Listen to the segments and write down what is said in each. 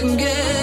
imagine get.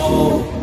Oh.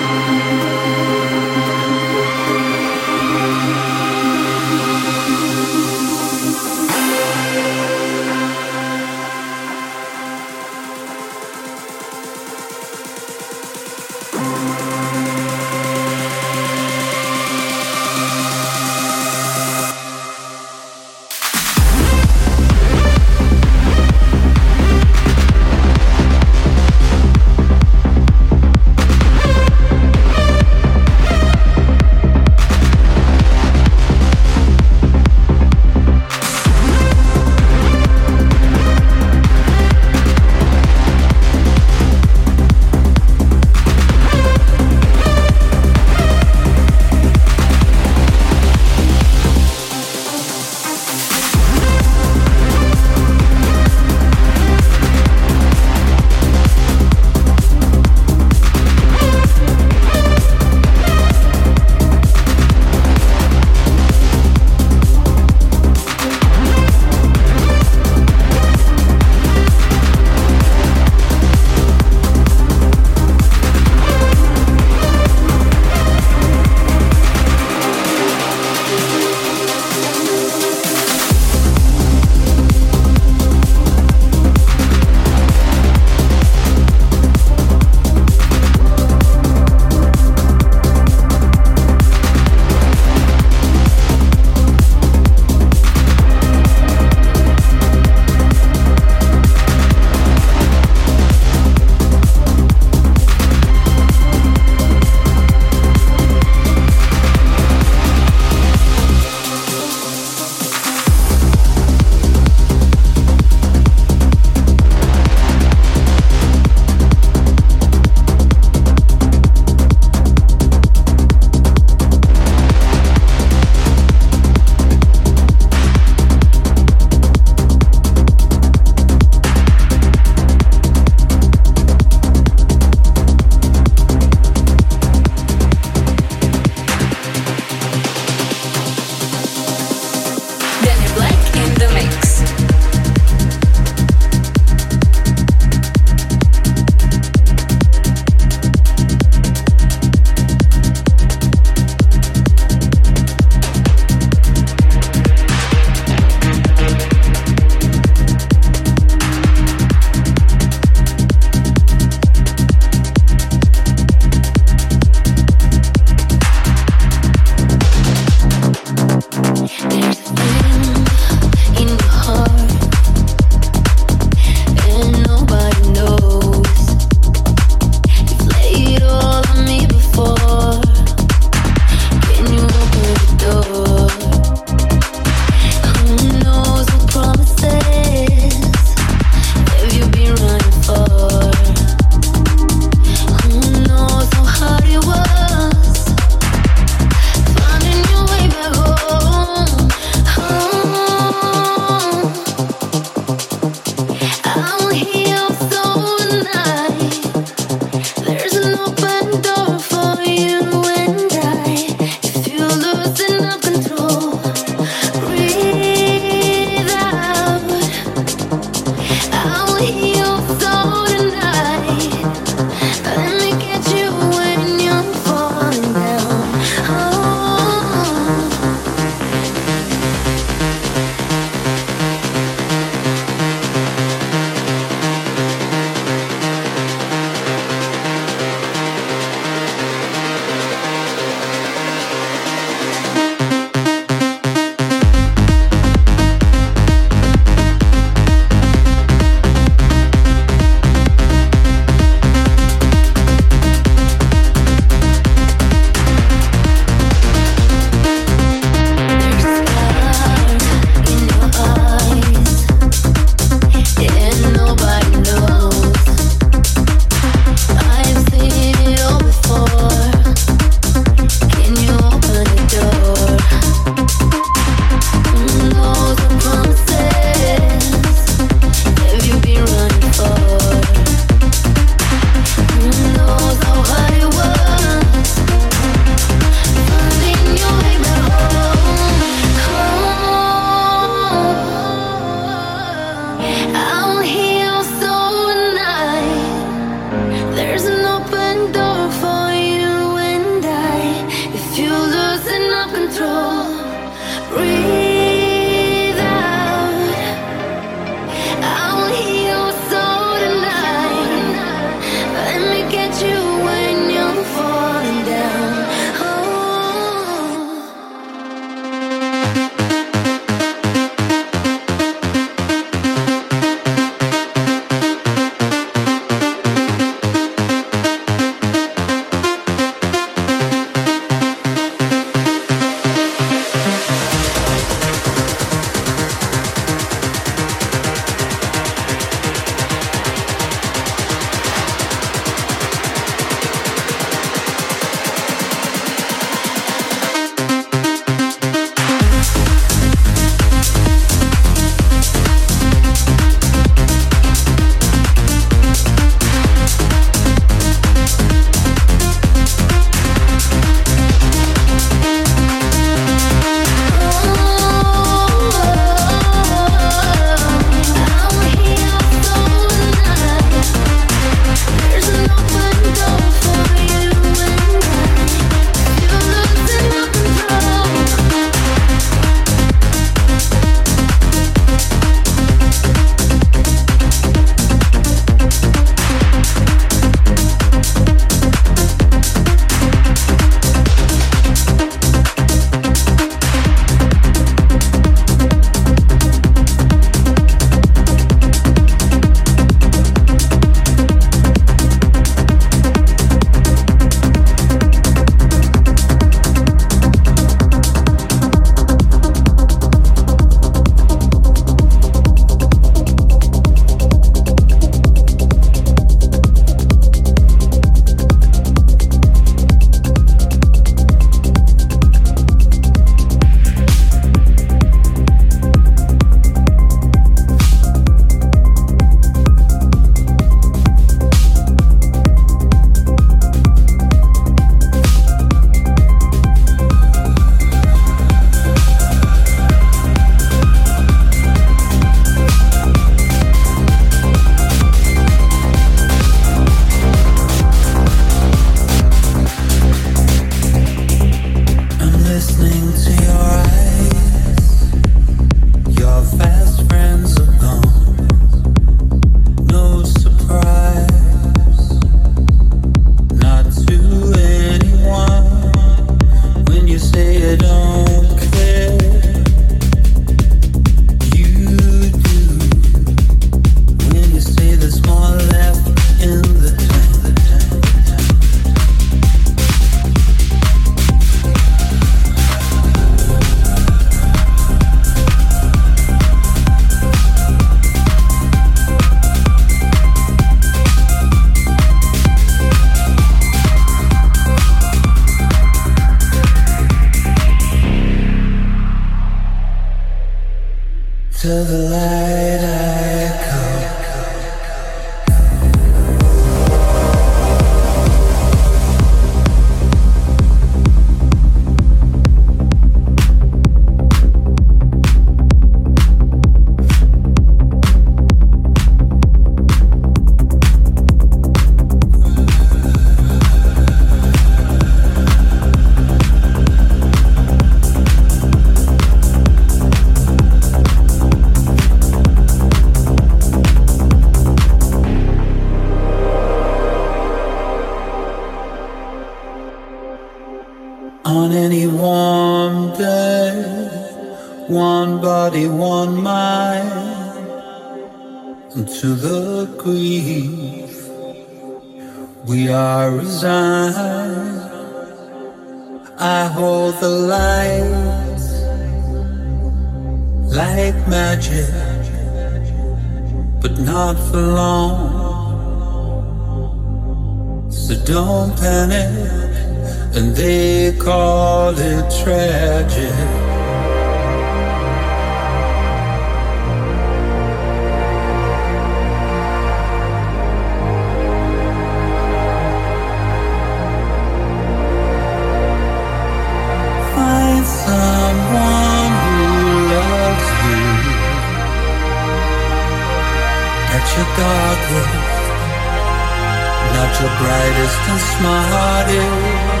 not your brightest and smartest.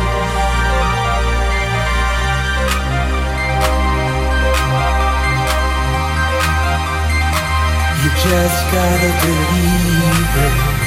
You just gotta believe it.